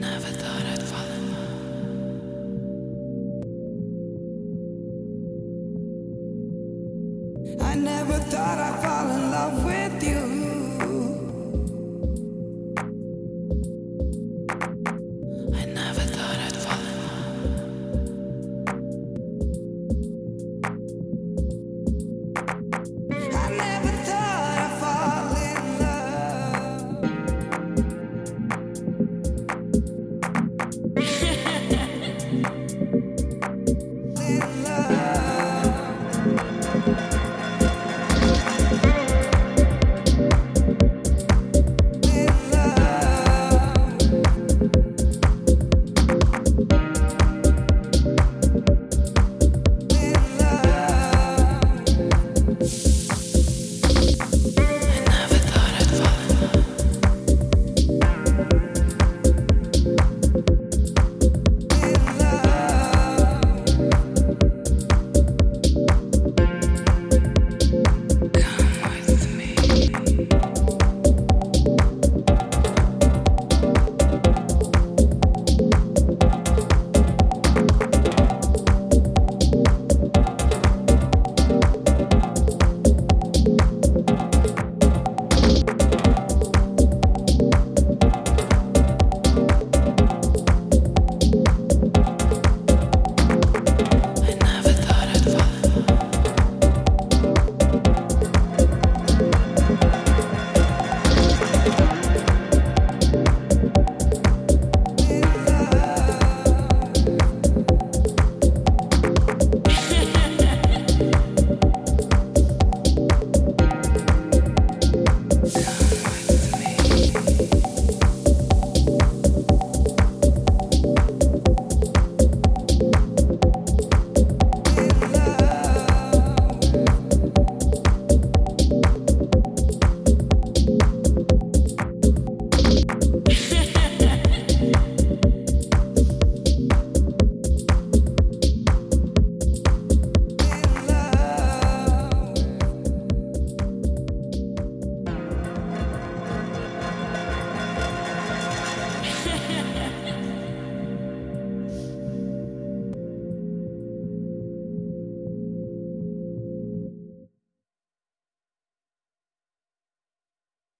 never thought